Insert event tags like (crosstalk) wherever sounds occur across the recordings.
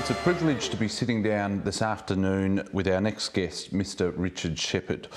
It's a privilege to be sitting down this afternoon with our next guest, Mr. Richard Sheppard.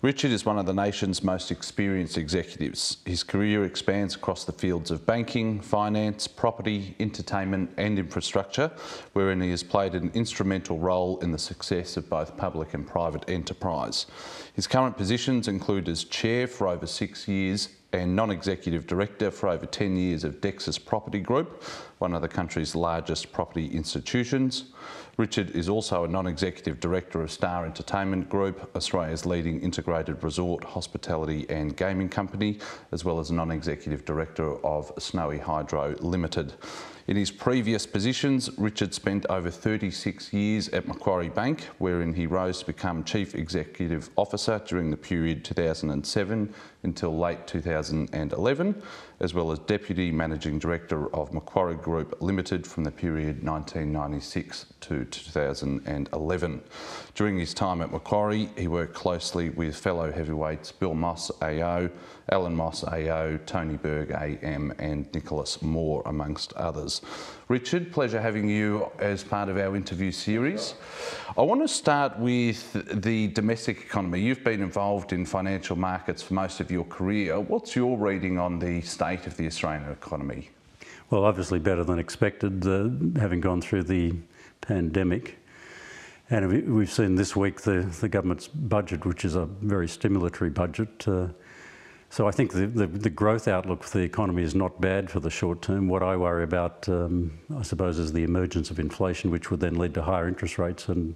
Richard is one of the nation's most experienced executives. His career expands across the fields of banking, finance, property, entertainment, and infrastructure, wherein he has played an instrumental role in the success of both public and private enterprise. His current positions include as chair for over six years and non-executive director for over 10 years of Dexus Property Group, one of the country's largest property institutions. Richard is also a non-executive director of Star Entertainment Group, Australia's leading integrated resort, hospitality and gaming company, as well as non-executive director of Snowy Hydro Limited. In his previous positions, Richard spent over 36 years at Macquarie Bank, wherein he rose to become Chief Executive Officer during the period 2007 until late 2011, as well as Deputy Managing Director of Macquarie Group Limited from the period 1996 to 2011. During his time at Macquarie, he worked closely with fellow heavyweights Bill Moss AO, Allan Moss AO, Tony Berg AM and Nicholas Moore, amongst others. Richard, pleasure having you as part of our interview series. I want to start with the domestic economy. You've been involved in financial markets for most of your career. What's your reading on the state of the Australian economy? Well, obviously better than expected, uh, having gone through the pandemic. And we've seen this week the, the government's budget, which is a very stimulatory budget. Uh, so I think the, the, the, growth outlook for the economy is not bad for the short term. What I worry about, um, I suppose, is the emergence of inflation, which would then lead to higher interest rates. And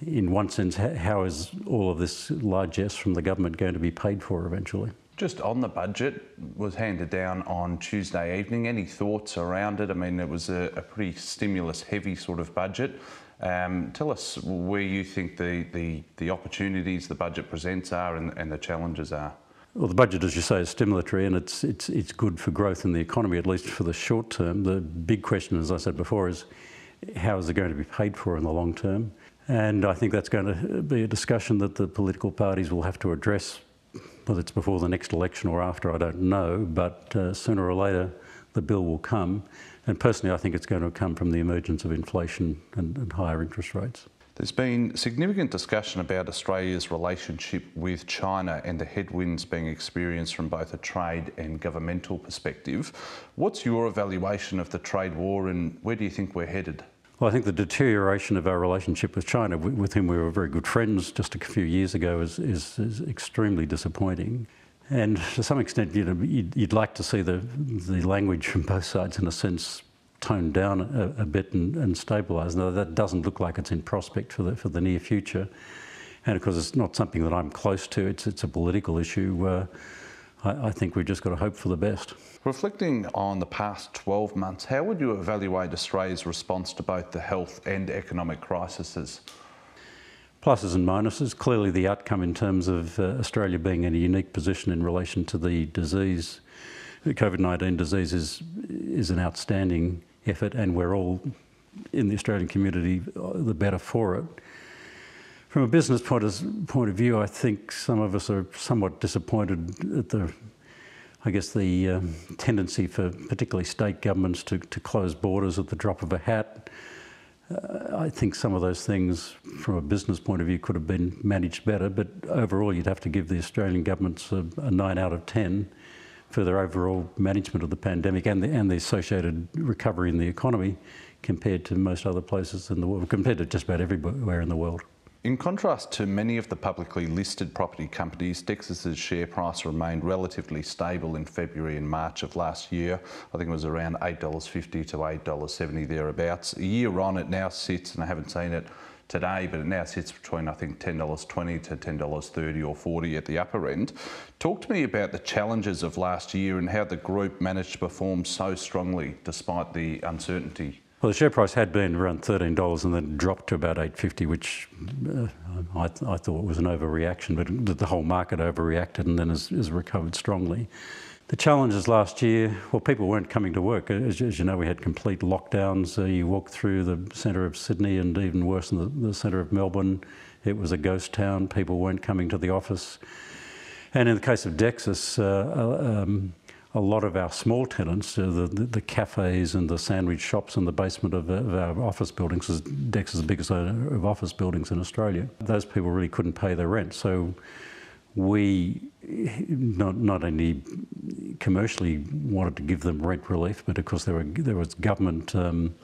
in one sense, how is all of this largesse from the government going to be paid for eventually? Just on the budget, was handed down on Tuesday evening. Any thoughts around it? I mean, it was a, a pretty stimulus-heavy sort of budget. Um, tell us where you think the, the, the opportunities the budget presents are and, and the challenges are. Well, the budget, as you say, is stimulatory and it's, it's, it's good for growth in the economy, at least for the short term. The big question, as I said before, is how is it going to be paid for in the long term? And I think that's going to be a discussion that the political parties will have to address, whether it's before the next election or after, I don't know, but uh, sooner or later the bill will come. And personally, I think it's going to come from the emergence of inflation and, and higher interest rates. There's been significant discussion about Australia's relationship with China and the headwinds being experienced from both a trade and governmental perspective. What's your evaluation of the trade war and where do you think we're headed? Well, I think the deterioration of our relationship with China, with whom we were very good friends just a few years ago, is, is, is extremely disappointing. And to some extent, you know, you'd, you'd, like to see the, the language from both sides, in a sense, toned down a, a bit and, and stabilised. Now, that doesn't look like it's in prospect for the, for the near future. And of course, it's not something that I'm close to. It's, it's a political issue. Uh, I, I think we've just got to hope for the best. Reflecting on the past 12 months, how would you evaluate Australia's response to both the health and economic crises? Pluses and minuses. Clearly, the outcome in terms of uh, Australia being in a unique position in relation to the disease, the COVID 19 disease, is, is an outstanding effort, and we're all in the Australian community uh, the better for it. From a business point of, point of view, I think some of us are somewhat disappointed at the, I guess, the um, tendency for particularly state governments to, to close borders at the drop of a hat. Uh, I think some of those things, from a business point of view, could have been managed better, but overall, you'd have to give the Australian governments a, a 9 out of 10 for their overall management of the pandemic and the, and the associated recovery in the economy compared to most other places in the world, compared to just about everywhere in the world. In contrast to many of the publicly listed property companies, Dexus's share price remained relatively stable in February and March of last year. I think it was around $8.50 to $8.70 thereabouts. A year on, it now sits, and I haven't seen it today, but it now sits between I think $10.20 to $10.30 or 40 at the upper end. Talk to me about the challenges of last year and how the group managed to perform so strongly despite the uncertainty. Well, the share price had been around $13 and then dropped to about 8.50, which uh, I, th I, thought was an overreaction, but the whole market overreacted and then has, has recovered strongly. The challenges last year, well, people weren't coming to work. As, as you know, we had complete lockdowns. Uh, you walk through the centre of Sydney and even worse in the, the centre of Melbourne, it was a ghost town. People weren't coming to the office. And in the case of Dexus, uh, uh um, a lot of our small tenants, uh, the, the, cafes and the sandwich shops in the basement of, of our office buildings, because Dex is the biggest owner of office buildings in Australia, those people really couldn't pay their rent. So we not, not only commercially wanted to give them rent relief, but of course there, were, there was government um,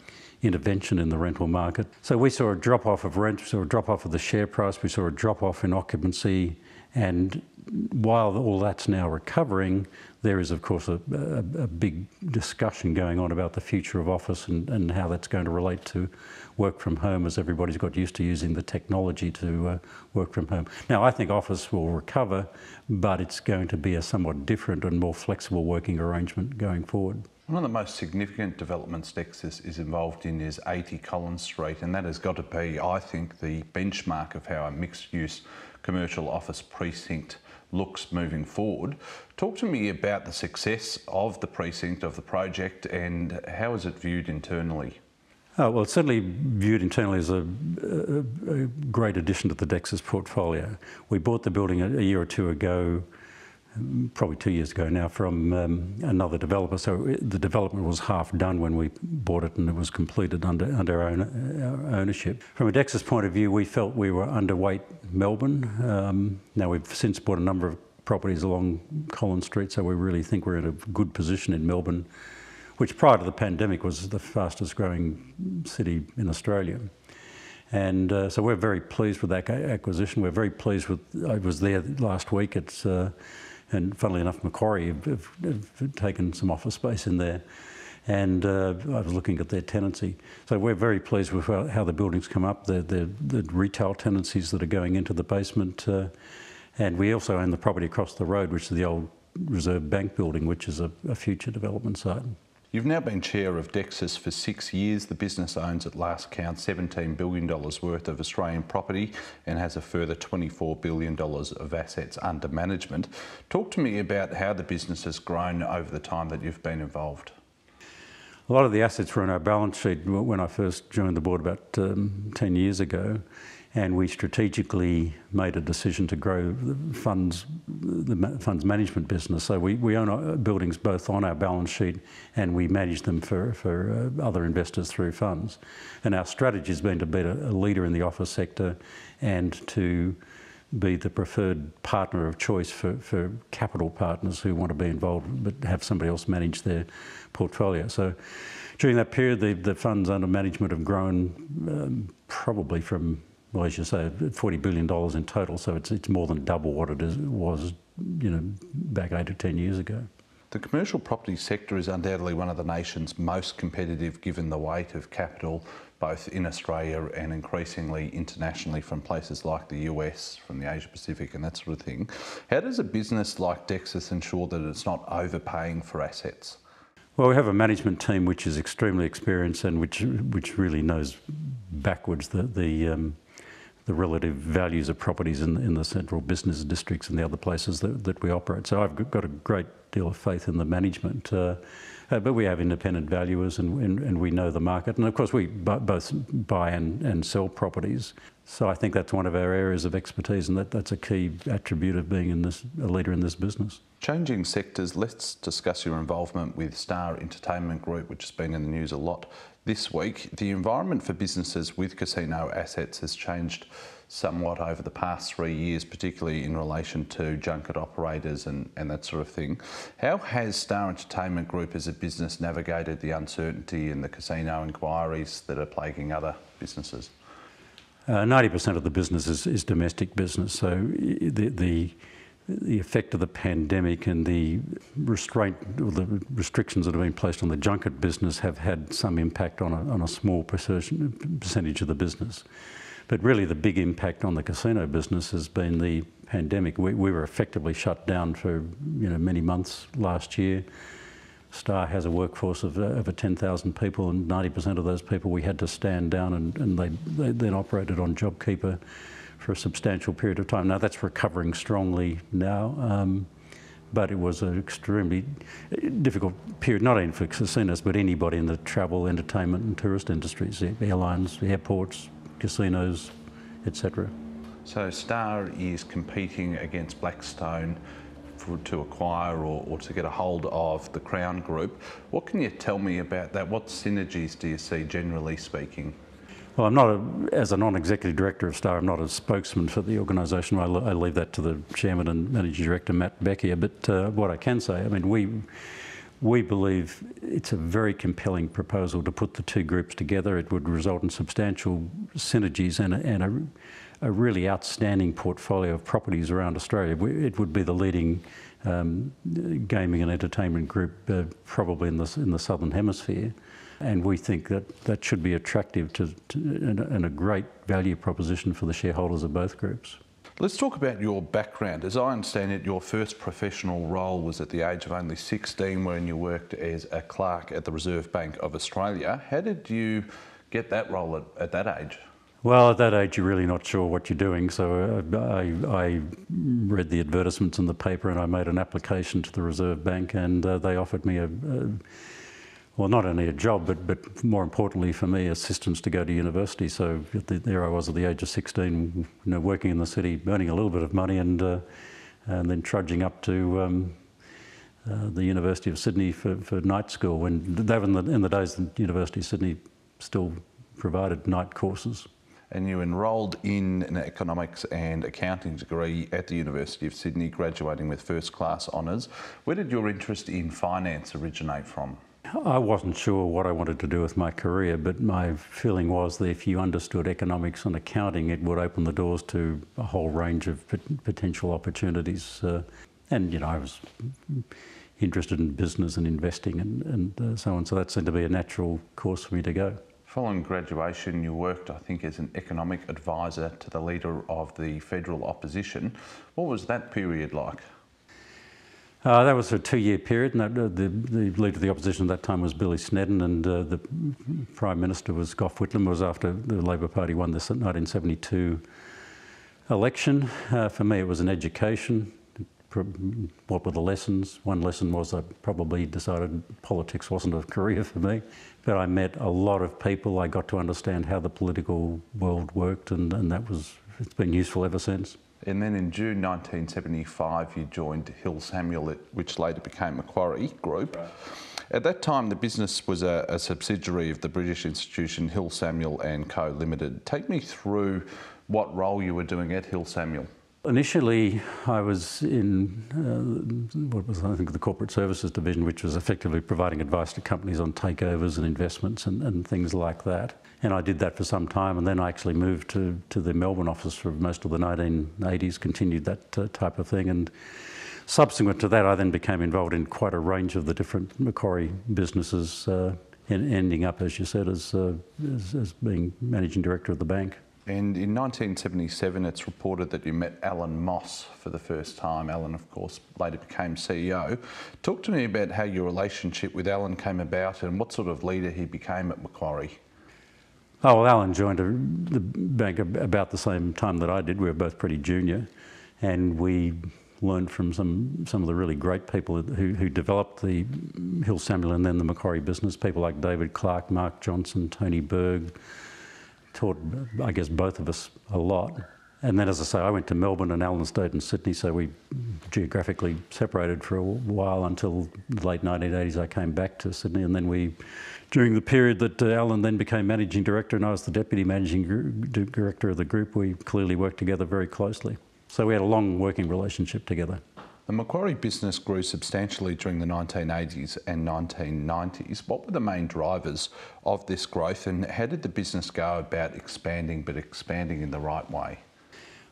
intervention in the rental market. So we saw a drop off of rent, we saw a drop off of the share price, we saw a drop off in occupancy, and while all that's now recovering, there is, of course, a, a, a, big discussion going on about the future of office and, and, how that's going to relate to work from home as everybody's got used to using the technology to uh, work from home. Now, I think office will recover, but it's going to be a somewhat different and more flexible working arrangement going forward. One of the most significant developments Dexus is involved in is 80 Collins Street, and that has got to be, I think, the benchmark of how a mixed use commercial office precinct looks moving forward. Talk to me about the success of the precinct, of the project, and how is it viewed internally? Oh, well, it's certainly viewed internally as a, a, a, great addition to the Dexus portfolio. We bought the building a, a year or two ago probably two years ago now from um, another developer. So it, the development was half done when we bought it and it was completed under, under our, own, our ownership. From a Dexus point of view, we felt we were underweight Melbourne. Um, now we've since bought a number of properties along Collins Street, so we really think we're in a good position in Melbourne, which prior to the pandemic was the fastest growing city in Australia. And uh, so we're very pleased with that acquisition. We're very pleased with, I was there last week. It's uh, and funnily enough, Macquarie have, have, have taken some office space in there. And uh, I was looking at their tenancy. So we're very pleased with how, the buildings come up, the, the, the, retail tenancies that are going into the basement. Uh, and we also own the property across the road, which is the old Reserve Bank building, which is a, a future development site. You've now been chair of Dexus for six years. The business owns at last count $17 billion worth of Australian property and has a further $24 billion of assets under management. Talk to me about how the business has grown over the time that you've been involved. A lot of the assets were on our balance sheet when I first joined the board about um, 10 years ago and we strategically made a decision to grow the funds, the funds management business. So we, we own buildings both on our balance sheet and we manage them for, for uh, other investors through funds. And our strategy has been to be a, a leader in the office sector and to be the preferred partner of choice for, for capital partners who want to be involved but have somebody else manage their portfolio. So during that period, the, the funds under management have grown um, probably from well, as you say, $40 billion in total, so it's, it's more than double what it is, was you know, back eight or 10 years ago. The commercial property sector is undoubtedly one of the nation's most competitive given the weight of capital both in Australia and increasingly internationally from places like the US, from the Asia Pacific and that sort of thing. How does a business like Dexus ensure that it's not overpaying for assets? Well, we have a management team which is extremely experienced and which which really knows backwards the the um, the relative values of properties in, in the central business districts and the other places that, that we operate. So I've got a great deal of faith in the management. Uh, uh, but we have independent valuers and, and, and, we know the market. And of course, we both buy and, and sell properties. So I think that's one of our areas of expertise, and that, that's a key attribute of being in this, a leader in this business. Changing sectors, let's discuss your involvement with Star Entertainment Group, which has been in the news a lot this week. The environment for businesses with casino assets has changed somewhat over the past three years, particularly in relation to junket operators and, and that sort of thing. How has Star Entertainment Group as a business navigated the uncertainty and the casino inquiries that are plaguing other businesses? Uh, 90% of the business is, is domestic business, so the, the the effect of the pandemic and the restraint or the restrictions that have been placed on the junket business have had some impact on a, on a small percentage of the business. But really the big impact on the casino business has been the pandemic. We, we were effectively shut down for you know many months last year. Star has a workforce of over 10,000 people and 90% of those people we had to stand down and, and they, they then operated on JobKeeper for a substantial period of time. Now that's recovering strongly now, um, but it was an extremely difficult period, not only for casinos, but anybody in the travel, entertainment and tourist industries, airlines, airports, casinos, etc. So Star is competing against Blackstone for, to acquire or, or to get a hold of the Crown Group. What can you tell me about that? What synergies do you see, generally speaking? Well, I'm not, a, as a non-executive director of Star, I'm not a spokesman for the organisation. I, I, leave that to the chairman and managing director, Matt Bekier. But uh, what I can say, I mean, we we believe it's a very compelling proposal to put the two groups together. It would result in substantial synergies and, and a, a really outstanding portfolio of properties around Australia. It would be the leading um, gaming and entertainment group uh, probably in the, in the Southern Hemisphere. And we think that that should be attractive to, to and, and a great value proposition for the shareholders of both groups. Let's talk about your background. As I understand it, your first professional role was at the age of only 16 when you worked as a clerk at the Reserve Bank of Australia. How did you get that role at, at that age? Well, at that age, you're really not sure what you're doing. So uh, I, I, read the advertisements in the paper and I made an application to the Reserve Bank, and uh, they offered me a, a well, not only a job, but, but more importantly for me, assistance to go to university. So the, there I was at the age of 16, you know, working in the city, earning a little bit of money, and uh, and then trudging up to um, uh, the University of Sydney for, for night school. When they were in the, in the days the University of Sydney still provided night courses. And you enrolled in an economics and accounting degree at the University of Sydney, graduating with first class honours. Where did your interest in finance originate from? I wasn't sure what I wanted to do with my career, but my feeling was that if you understood economics and accounting, it would open the doors to a whole range of potential opportunities. Uh, and, you know, I was interested in business and investing and, and uh, so on, so that seemed to be a natural course for me to go. Following graduation, you worked, I think, as an economic advisor to the leader of the federal opposition. What was that period like? Uh, that was a two-year period, and that, uh, the, the, leader of the opposition at that time was Billy Snedden, and uh, the Prime Minister was Gough Whitlam. It was after the Labor Party won the 1972 election. Uh, for me, it was an education. What were the lessons? One lesson was I probably decided politics wasn't a career for me, but I met a lot of people. I got to understand how the political world worked, and, and that was it's been useful ever since. And then in June 1975, you joined Hill Samuel, which later became Macquarie Group. Right. At that time, the business was a, a, subsidiary of the British institution Hill Samuel and Co Limited. Take me through what role you were doing at Hill Samuel. Initially, I was in uh, what was I think the corporate services division, which was effectively providing advice to companies on takeovers and investments and, and things like that. And I did that for some time, and then I actually moved to, to the Melbourne office for most of the 1980s, continued that uh, type of thing. And subsequent to that, I then became involved in quite a range of the different Macquarie businesses, uh, and ending up, as you said, as, uh, as, as being managing director of the bank. And in 1977, it's reported that you met Allan Moss for the first time. Allan, of course, later became CEO. Talk to me about how your relationship with Allan came about and what sort of leader he became at Macquarie. Oh, well, Alan joined the bank about the same time that I did. We were both pretty junior, and we learned from some, some of the really great people who, who developed the Hill Samuel and then the Macquarie business, people like David Clarke, Mark Johnson, Tony Berg, taught, I guess, both of us a lot. And then, as I say, I went to Melbourne and Allan stayed in Sydney, so we geographically separated for a while until the late 1980s. I came back to Sydney, and then we, during the period that uh, Allan then became managing director and I was the deputy managing director of the group, we clearly worked together very closely. So we had a long working relationship together. The Macquarie business grew substantially during the 1980s and 1990s. What were the main drivers of this growth, and how did the business go about expanding, but expanding in the right way?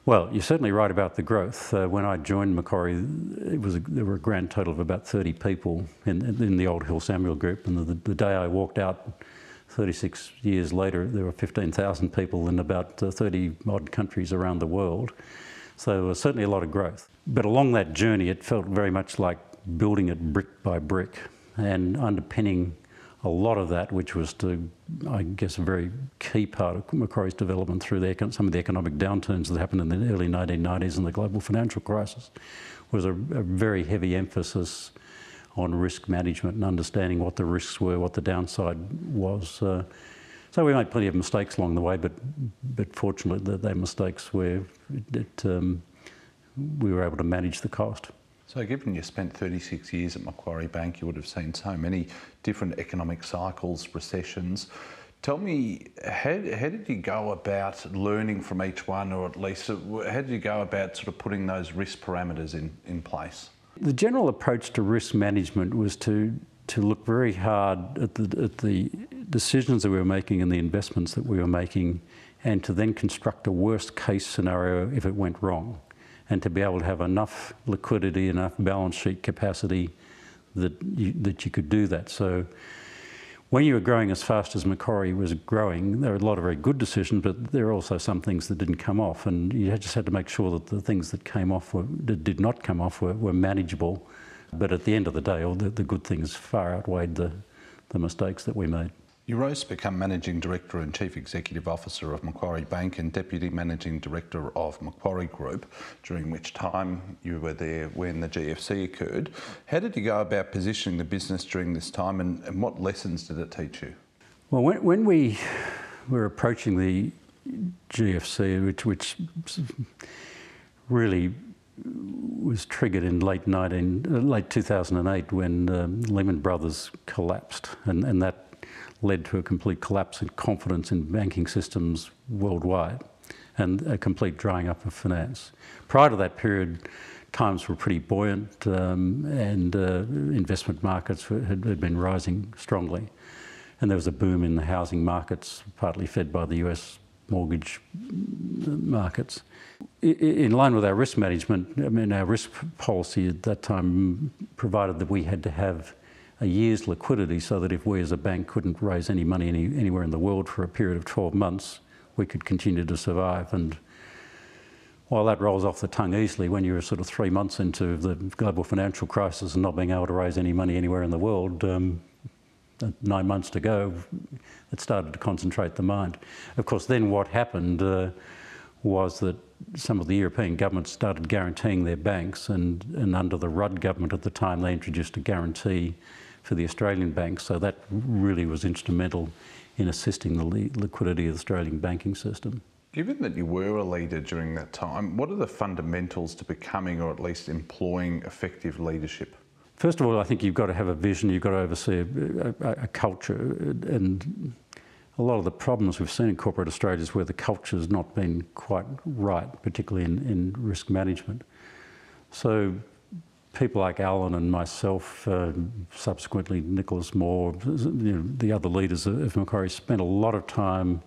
Well, you're certainly right about the growth. Uh, when I joined Macquarie, it was a, there were a grand total of about 30 people in, in the old Hill Samuel group, and the, the, day I walked out, 36 years later, there were 15,000 people in about uh, 30 odd countries around the world. So there was certainly a lot of growth. But along that journey, it felt very much like building it brick by brick and underpinning a lot of that, which was to, I guess, a very key part of Macquarie's development through the, some of the economic downturns that happened in the early 1990s and the global financial crisis, was a, a very heavy emphasis on risk management and understanding what the risks were, what the downside was. Uh, so we made plenty of mistakes along the way, but but fortunately, the, they mistakes were it, um, we were able to manage the cost. So, given you spent 36 years at Macquarie Bank, you would have seen so many different economic cycles, recessions. Tell me, how, how did you go about learning from each one, or at least uh, how did you go about sort of putting those risk parameters in, in place? The general approach to risk management was to, to look very hard at the, at the decisions that we were making and the investments that we were making, and to then construct a worst case scenario if it went wrong and to be able to have enough liquidity, enough balance sheet capacity that you, that you could do that. So when you were growing as fast as Macquarie was growing, there were a lot of very good decisions, but there are also some things that didn't come off, and you just had to make sure that the things that came off were, that did not come off were, were manageable. But at the end of the day, all the, the good things far outweighed the, the mistakes that we made. You rose to become Managing Director and Chief Executive Officer of Macquarie Bank and Deputy Managing Director of Macquarie Group, during which time you were there when the GFC occurred. How did you go about positioning the business during this time and, and what lessons did it teach you? Well, when, when we were approaching the GFC, which, which really was triggered in late 19, uh, late 2008 when um, Lehman Brothers collapsed, and, and that led to a complete collapse in confidence in banking systems worldwide and a complete drying up of finance. Prior to that period, times were pretty buoyant um, and uh, investment markets had, had, been rising strongly. And there was a boom in the housing markets, partly fed by the US mortgage markets. In line with our risk management, I mean, our risk policy at that time provided that we had to have a year's liquidity so that if we as a bank couldn't raise any money any, anywhere in the world for a period of 12 months, we could continue to survive. And while that rolls off the tongue easily, when you're sort of three months into the global financial crisis and not being able to raise any money anywhere in the world, um, nine months to go, it started to concentrate the mind. Of course, then what happened uh, was that some of the European governments started guaranteeing their banks, and, and under the Rudd government at the time, they introduced a guarantee for the Australian banks. So that really was instrumental in assisting the liquidity of the Australian banking system. Given that you were a leader during that time, what are the fundamentals to becoming or at least employing effective leadership? First of all, I think you've got to have a vision, you've got to oversee a, a, a culture. And a lot of the problems we've seen in corporate Australia is where the culture has not been quite right, particularly in, in risk management. So people like Allan and myself, uh, subsequently Nicholas Moore, you know, the other leaders of Macquarie spent a lot of time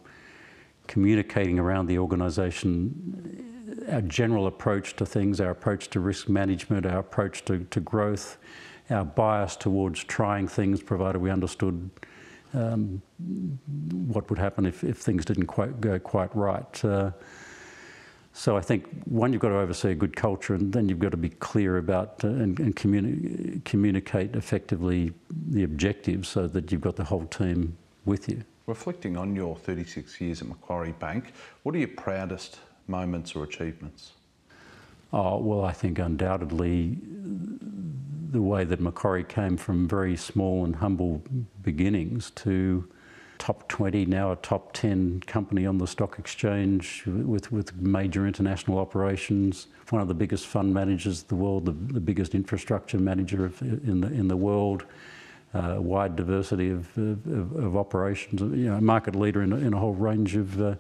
communicating around the organisation our general approach to things, our approach to risk management, our approach to, to growth, our bias towards trying things provided we understood um, what would happen if, if things didn't quite go quite right. Uh, so I think one, you've got to oversee a good culture, and then you've got to be clear about uh, and, and communi communicate effectively the objectives so that you've got the whole team with you. Reflecting on your 36 years at Macquarie Bank, what are your proudest moments or achievements? Oh, well, I think undoubtedly the way that Macquarie came from very small and humble beginnings to top 20, now a top 10 company on the stock exchange with, with major international operations, one of the biggest fund managers in the world, the, the biggest infrastructure manager of, in, the, in the world, uh, wide diversity of, of, of, operations, you know, market leader in, in a whole range of uh,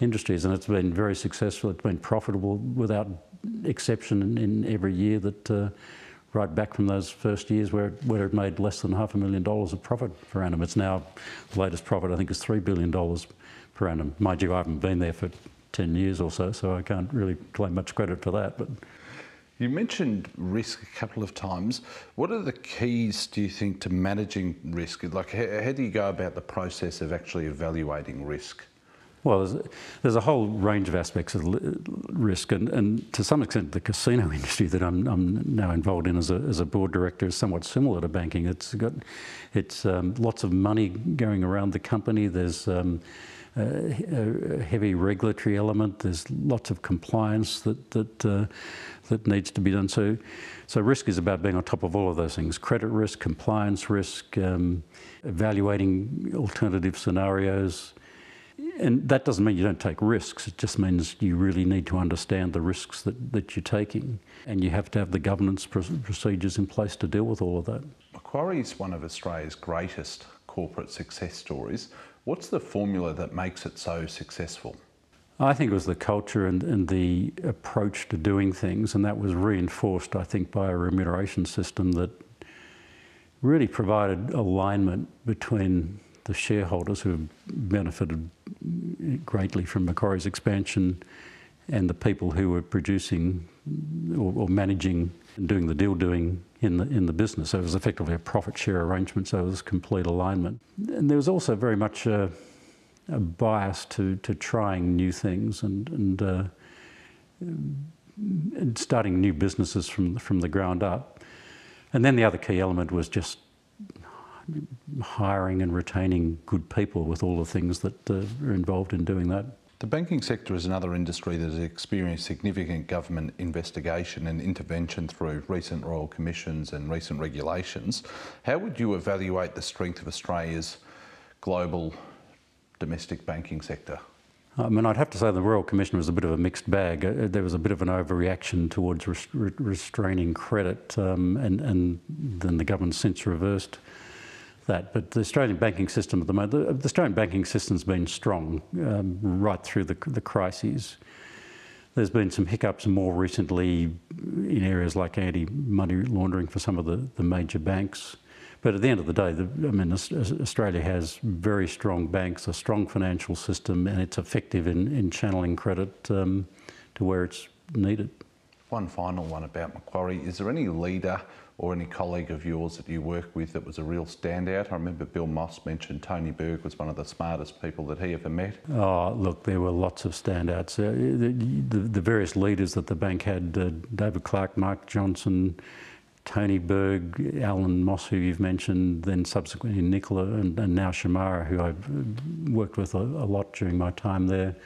industries. And it's been very successful, it's been profitable without exception in, in every year that uh, right back from those first years where, where it made less than half a million dollars of profit per annum. It's now, the latest profit I think is $3 billion per annum. Mind you, I haven't been there for 10 years or so, so I can't really claim much credit for that. But You mentioned risk a couple of times. What are the keys, do you think, to managing risk? Like, how, how do you go about the process of actually evaluating risk? Well, there's, there's, a whole range of aspects of risk, and, and to some extent, the casino (laughs) industry that I'm, I'm, now involved in as a, as a board director is somewhat similar to banking. It's got it's um, lots of money going around the company. There's um, a, a, heavy regulatory element. There's lots of compliance that that uh, that needs to be done. So, so risk is about being on top of all of those things: credit risk, compliance risk, um, evaluating alternative scenarios and that doesn't mean you don't take risks. It just means you really need to understand the risks that, that you're taking, and you have to have the governance procedures in place to deal with all of that. Macquarie is one of Australia's greatest corporate success stories. What's the formula that makes it so successful? I think it was the culture and, and, the approach to doing things, and that was reinforced, I think, by a remuneration system that really provided alignment between the shareholders who benefited greatly from Macquarie's expansion and the people who were producing or, or managing and doing the deal doing in the in the business. So it was effectively a profit share arrangement. So it was complete alignment. And there was also very much a, a bias to to trying new things and and, uh, and starting new businesses from from the ground up. And then the other key element was just hiring and retaining good people with all the things that uh, are involved in doing that. The banking sector is another industry that has experienced significant government investigation and intervention through recent royal commissions and recent regulations. How would you evaluate the strength of Australia's global domestic banking sector? I mean, I'd have to say the Royal Commission was a bit of a mixed bag. Uh, there was a bit of an overreaction towards restraining credit, um, and, and then the government since reversed that. But the Australian banking system at the moment, the, the Australian banking system's been strong um, right through the, the crises. There's been some hiccups more recently in areas like anti-money laundering for some of the, the major banks. But at the end of the day, the, I mean, Australia has very strong banks, a strong financial system, and it's effective in, in channeling credit um, to where it's needed. One final one about Macquarie. Is there any leader or any colleague of yours that you work with that was a real standout? I remember Bill Moss mentioned Tony Berg was one of the smartest people that he ever met. Oh, look, there were lots of standouts. Uh, the, the, the, various leaders that the bank had uh, David Clarke, Mark Johnson, Tony Berg, Allan Moss, who you've mentioned, then subsequently Nicholas, and, and now Shemara, who I've uh, worked with a, a, lot during my time there.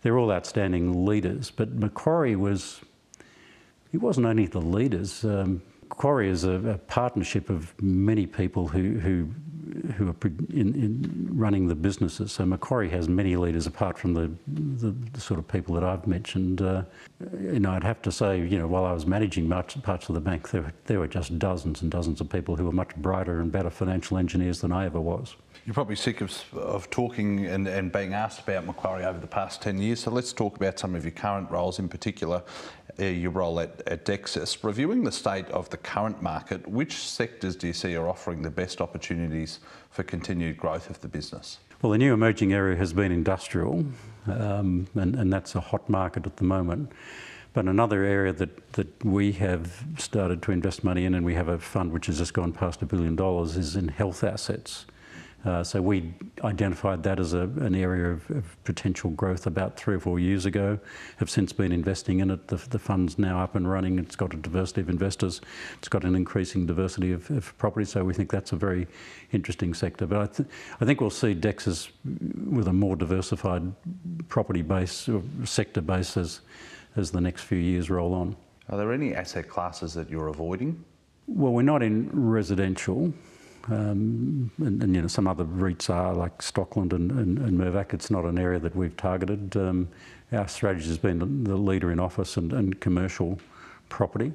They're all outstanding leaders, but Macquarie was, he wasn't only the leaders. Um, Macquarie is a, a, partnership of many people who, who, who are in, in running the businesses. So Macquarie has many leaders apart from the, the, the sort of people that I've mentioned. Uh, you know, I'd have to say, you know, while I was managing much, parts of the bank, there, there were just dozens and dozens of people who were much brighter and better financial engineers than I ever was. You're probably sick of, of talking and, and being asked about Macquarie over the past 10 years, so let's talk about some of your current roles, in particular uh, your role at, at Dexus. Reviewing the state of the current market, which sectors do you see are offering the best opportunities for continued growth of the business? Well, the new emerging area has been industrial, um, and, and that's a hot market at the moment. But another area that, that we have started to invest money in, and we have a fund which has just gone past a billion dollars, is in health assets. Uh, so we identified that as a, an area of, potential growth about three or four years ago. Have since been investing in it. The, the, fund's now up and running. It's got a diversity of investors. It's got an increasing diversity of, of property. So we think that's a very interesting sector. But I, th I think we'll see Dexus with a more diversified property base or sector base as, as the next few years roll on. Are there any asset classes that you're avoiding? Well, we're not in residential. Um, and, and, you know some other REITs are like Stockland and, and, and, Mirvac. It's not an area that we've targeted. Um, our strategy has been the leader in office and, and commercial property.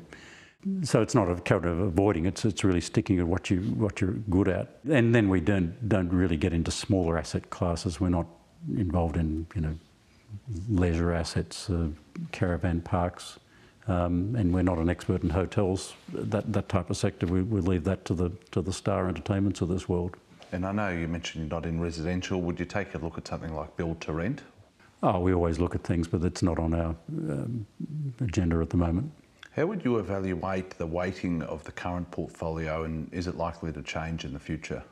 So it's not a kind of avoiding. It's it's really sticking at what you what you're good at. And then we don't don't really get into smaller asset classes. We're not involved in you know leisure assets, uh, caravan parks. Um, and we're not an expert in hotels, that, that type of sector. We, we leave that to the, to the star entertainments of this world. And I know you mentioned you're not in residential. Would you take a look at something like build to rent? Oh, we always look at things, but it's not on our um, agenda at the moment. How would you evaluate the weighting of the current portfolio and is it likely to change in the future?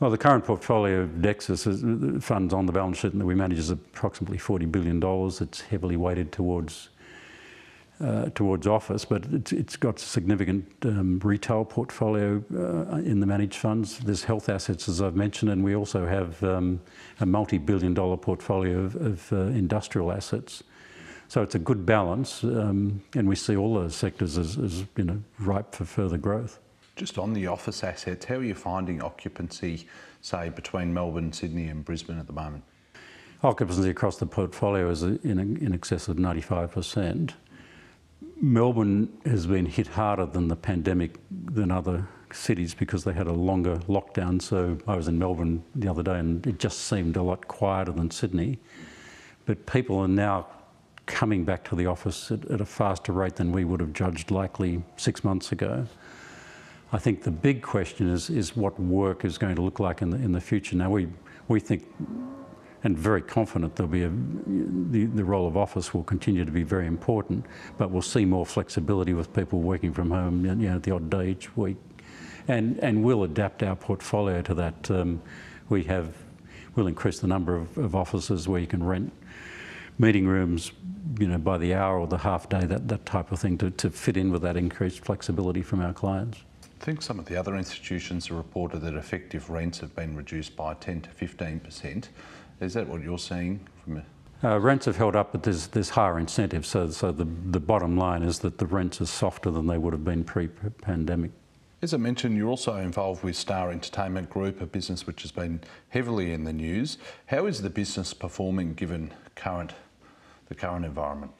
Well, the current portfolio of Dexus is, funds on the balance sheet that we manage is approximately $40 billion. It's heavily weighted towards uh, towards office, but it's, it's got significant um, retail portfolio uh, in the managed funds. There's health assets, as I've mentioned, and we also have um, a multi-billion dollar portfolio of, of uh, industrial assets. So it's a good balance, um, and we see all those sectors as, as you know, ripe for further growth. Just on the office assets, how are you finding occupancy, say, between Melbourne, Sydney and Brisbane at the moment? occupancy across the portfolio is in, in excess of 95%. Melbourne has been hit harder than the pandemic than other cities because they had a longer lockdown. So I was in Melbourne the other day and it just seemed a lot quieter than Sydney. But people are now coming back to the office at, at a faster rate than we would have judged likely six months ago. I think the big question is, is what work is going to look like in the, in the future. Now, we, we think and very confident there'll be a, the, the role of office will continue to be very important, but we'll see more flexibility with people working from home, you know, the odd day each week. And, and we'll adapt our portfolio to that. Um, we have, we'll increase the number of, of offices where you can rent meeting rooms, you know, by the hour or the half day, that, that type of thing to, to fit in with that increased flexibility from our clients. I think some of the other institutions have reported that effective rents have been reduced by 10 to 15 percent. Is that what you're seeing from uh, rents have held up, but there's there's higher incentives. So so the the bottom line is that the rents are softer than they would have been pre-pandemic. As I mentioned, you're also involved with Star Entertainment Group, a business which has been heavily in the news. How is the business performing given current the current environment?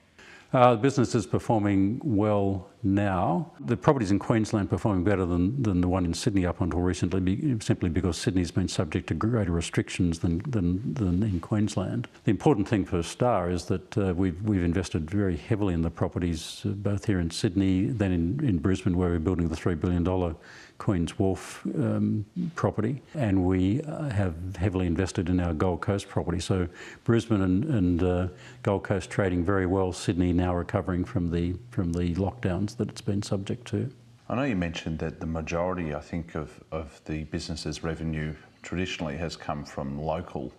Uh, the business is performing well now. The properties in Queensland performing better than, than the one in Sydney up until recently, be, simply because Sydney's been subject to greater restrictions than, than, than in Queensland. The important thing for Star is that uh, we've, we've invested very heavily in the properties, uh, both here in Sydney, then in, in Brisbane, where we're building the $3 billion Queen's Wharf um, property, and we uh, have heavily invested in our Gold Coast property. So Brisbane and, and uh, Gold Coast trading very well. Sydney now recovering from the from the lockdowns that it's been subject to. I know you mentioned that the majority, I think, of, of the business's revenue traditionally has come from local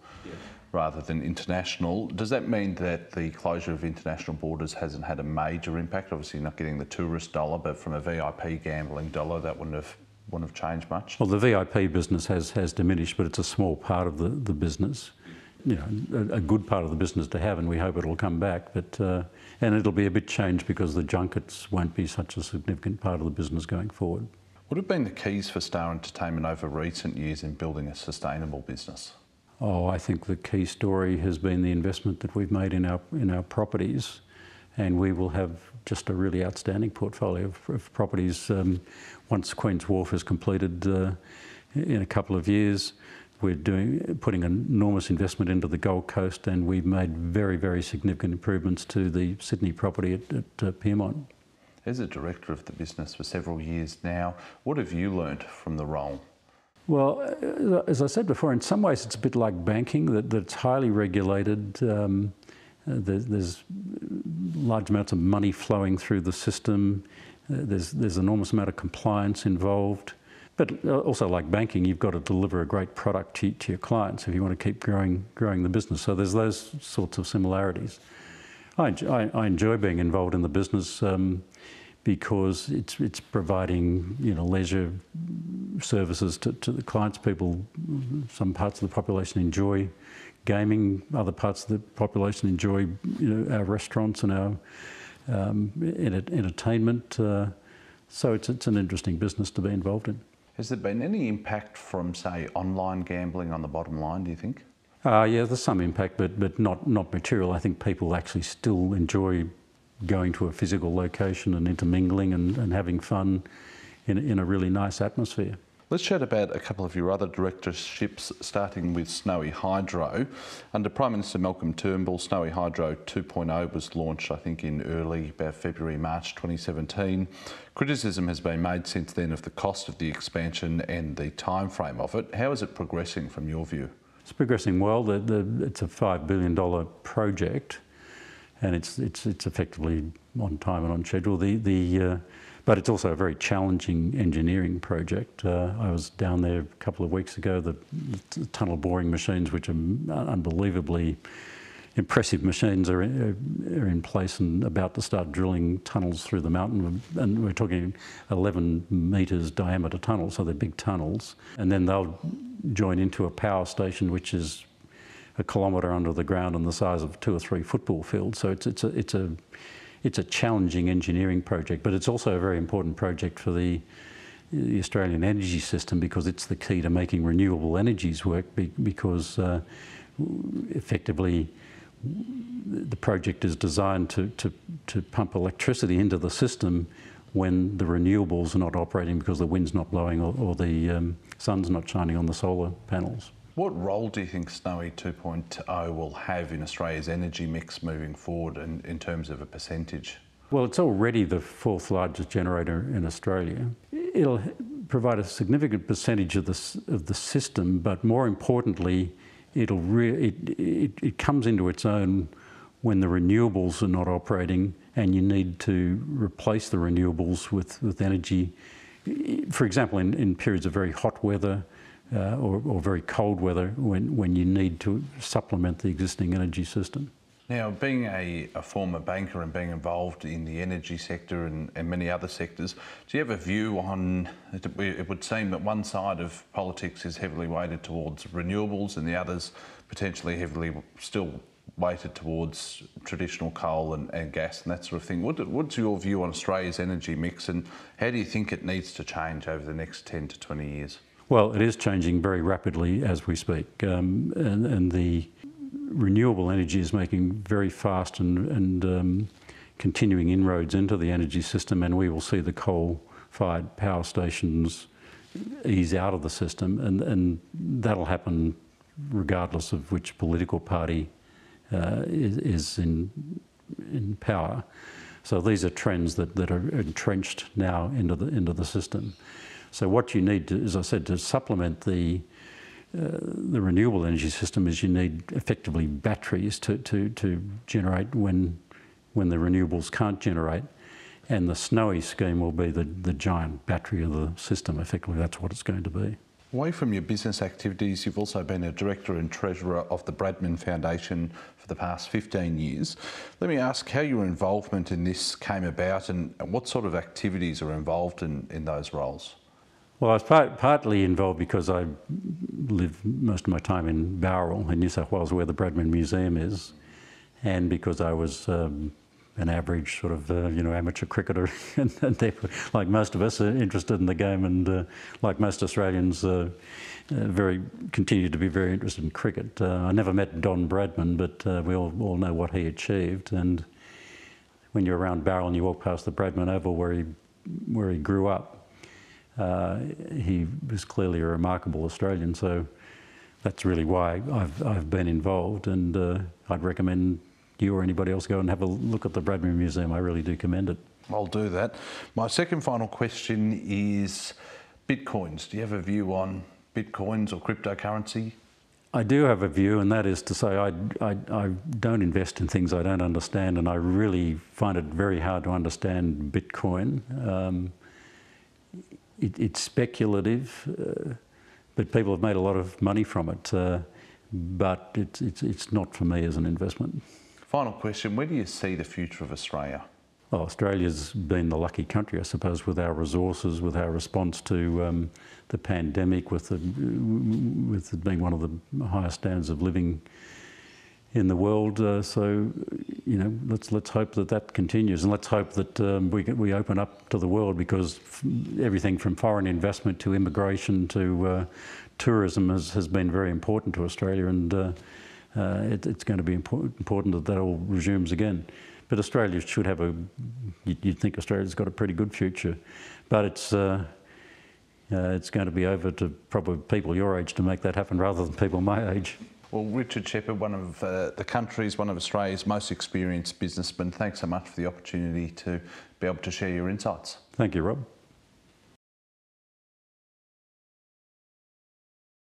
rather than international. Does that mean that the closure of international borders hasn't had a major impact? Obviously, not getting the tourist dollar, but from a VIP gambling dollar, that wouldn't have wouldn't have changed much? Well, the VIP business has, has diminished, but it's a small part of the, the business. You know, a, a good part of the business to have, and we hope it'll come back. But uh, and it'll be a bit changed because the junkets won't be such a significant part of the business going forward. What have been the keys for Star Entertainment over recent years in building a sustainable business? Oh, I think the key story has been the investment that we've made in our in our properties, and we will have just a really outstanding portfolio of, of properties um, once Queen's Wharf is completed uh, in a couple of years. We're doing putting enormous investment into the Gold Coast, and we've made very very significant improvements to the Sydney property at, at uh, Pyrmont. As a director of the business for several years now, what have you learnt from the role? Well, uh, as I said before, in some ways it's a bit like banking, that, that it's highly regulated. Um, uh, there's, there's, large amounts of money flowing through the system. Uh, there's, there's enormous amount of compliance involved. But also like banking, you've got to deliver a great product to, to your clients if you want to keep growing, growing the business. So there's those sorts of similarities. I, I, I enjoy being involved in the business. Um, because it's it's providing you know leisure services to, to the clients. People, some parts of the population enjoy gaming. Other parts of the population enjoy you know our restaurants and our um, entertainment. Uh, so it's it's an interesting business to be involved in. Has there been any impact from say online gambling on the bottom line? Do you think? Uh, yeah, there's some impact, but but not not material. I think people actually still enjoy going to a physical location and intermingling and, and having fun in, in a really nice atmosphere. Let's chat about a couple of your other directorships, starting with Snowy Hydro. Under Prime Minister Malcolm Turnbull, Snowy Hydro 2.0 was launched, I think, in early, about February, March 2017. Criticism has been made since then of the cost of the expansion and the time frame of it. How is it progressing from your view? It's progressing well. The, the, it's a $5 billion project and it's it's it's effectively on time and on schedule. The the uh, but it's also a very challenging engineering project. Uh, I was down there a couple of weeks ago. The, the tunnel boring machines, which are unbelievably impressive machines, are, are in place and about to start drilling tunnels through the mountain. And we're talking 11 metres diameter tunnels, so they're big tunnels. And then they'll join into a power station, which is a kilometre under the ground and the size of two or three football fields. So it's, it's, a, it's, a, it's a challenging engineering project, but it's also a very important project for the, the Australian energy system because it's the key to making renewable energies work because uh, effectively the project is designed to, to, to pump electricity into the system when the renewables are not operating because the wind's not blowing or, or the um, sun's not shining on the solar panels. What role do you think Snowy 2.0 will have in Australia's energy mix moving forward in, in terms of a percentage? Well, it's already the fourth largest generator in Australia. It'll provide a significant percentage of the, of the system, but more importantly, it'll re- it, it, it comes into its own when the renewables are not operating and you need to replace the renewables with, with energy. For example, in, in periods of very hot weather uh, or, or very cold weather, when, when you need to supplement the existing energy system. Now, being a, a, former banker and being involved in the energy sector and, and, many other sectors, do you have a view on? It would seem that one side of politics is heavily weighted towards renewables and the others potentially heavily still weighted towards traditional coal and, and gas and that sort of thing. What, what's your view on Australia's energy mix and how do you think it needs to change over the next 10 to 20 years? Well, it is changing very rapidly as we speak, um, and, and the renewable energy is making very fast and, and um, continuing inroads into the energy system, and we will see the coal-fired power stations ease out of the system, and, and that'll happen regardless of which political party uh, is, is in, in power. So these are trends that, that are entrenched now into the, into the system. So what you need, to, as I said, to supplement the uh, the renewable energy system is you need effectively batteries to, to, to generate when, when the renewables can't generate. And the Snowy scheme will be the, the giant battery of the system. Effectively, that's what it's going to be. Away from your business activities, you've also been a director and treasurer of the Bradman Foundation for the past 15 years. Let me ask how your involvement in this came about and what sort of activities are involved in, in those roles. Well, I was part, partly involved because I lived most of my time in Bowral in New South Wales, where the Bradman Museum is, and because I was um, an average sort of uh, you know amateur cricketer, (laughs) and, and like most of us, are interested in the game, and uh, like most Australians, uh, uh very continue to be very interested in cricket. Uh, I never met Don Bradman, but uh, we all, all know what he achieved, and when you're around Bowral and you walk past the Bradman Oval where he where he grew up uh, he was clearly a remarkable Australian, so that's really why I've, I've been involved, and uh, I'd recommend you or anybody else go and have a look at the Bradman Museum. I really do commend it. I'll do that. My second final question is Bitcoins. Do you have a view on Bitcoins or cryptocurrency? I do have a view, and that is to say, I, I, I, don't invest in things I don't understand, and I really find it very hard to understand Bitcoin. Um, it, it's speculative, uh, but people have made a lot of money from it. Uh, but it's, it's, it's not for me as an investment. Final question Where do you see the future of Australia? Well, Australia's been the lucky country, I suppose, with our resources, with our response to um, the pandemic, with, the, with it being one of the highest standards of living in the world. Uh, so, you know, let's let's hope that that continues, and let's hope that um, we we open up to the world because everything from foreign investment to immigration to uh, tourism has, has been very important to Australia, and uh, uh it, it's going to be important that that all resumes again. But Australia should have a. You'd think Australia's got a pretty good future, but it's. Uh, uh, it's going to be over to probably people your age to make that happen rather than people my age. Well, Richard Sheppard, one of uh, the country's, one of Australia's most experienced businessmen, thanks so much for the opportunity to be able to share your insights. Thank you, Rob.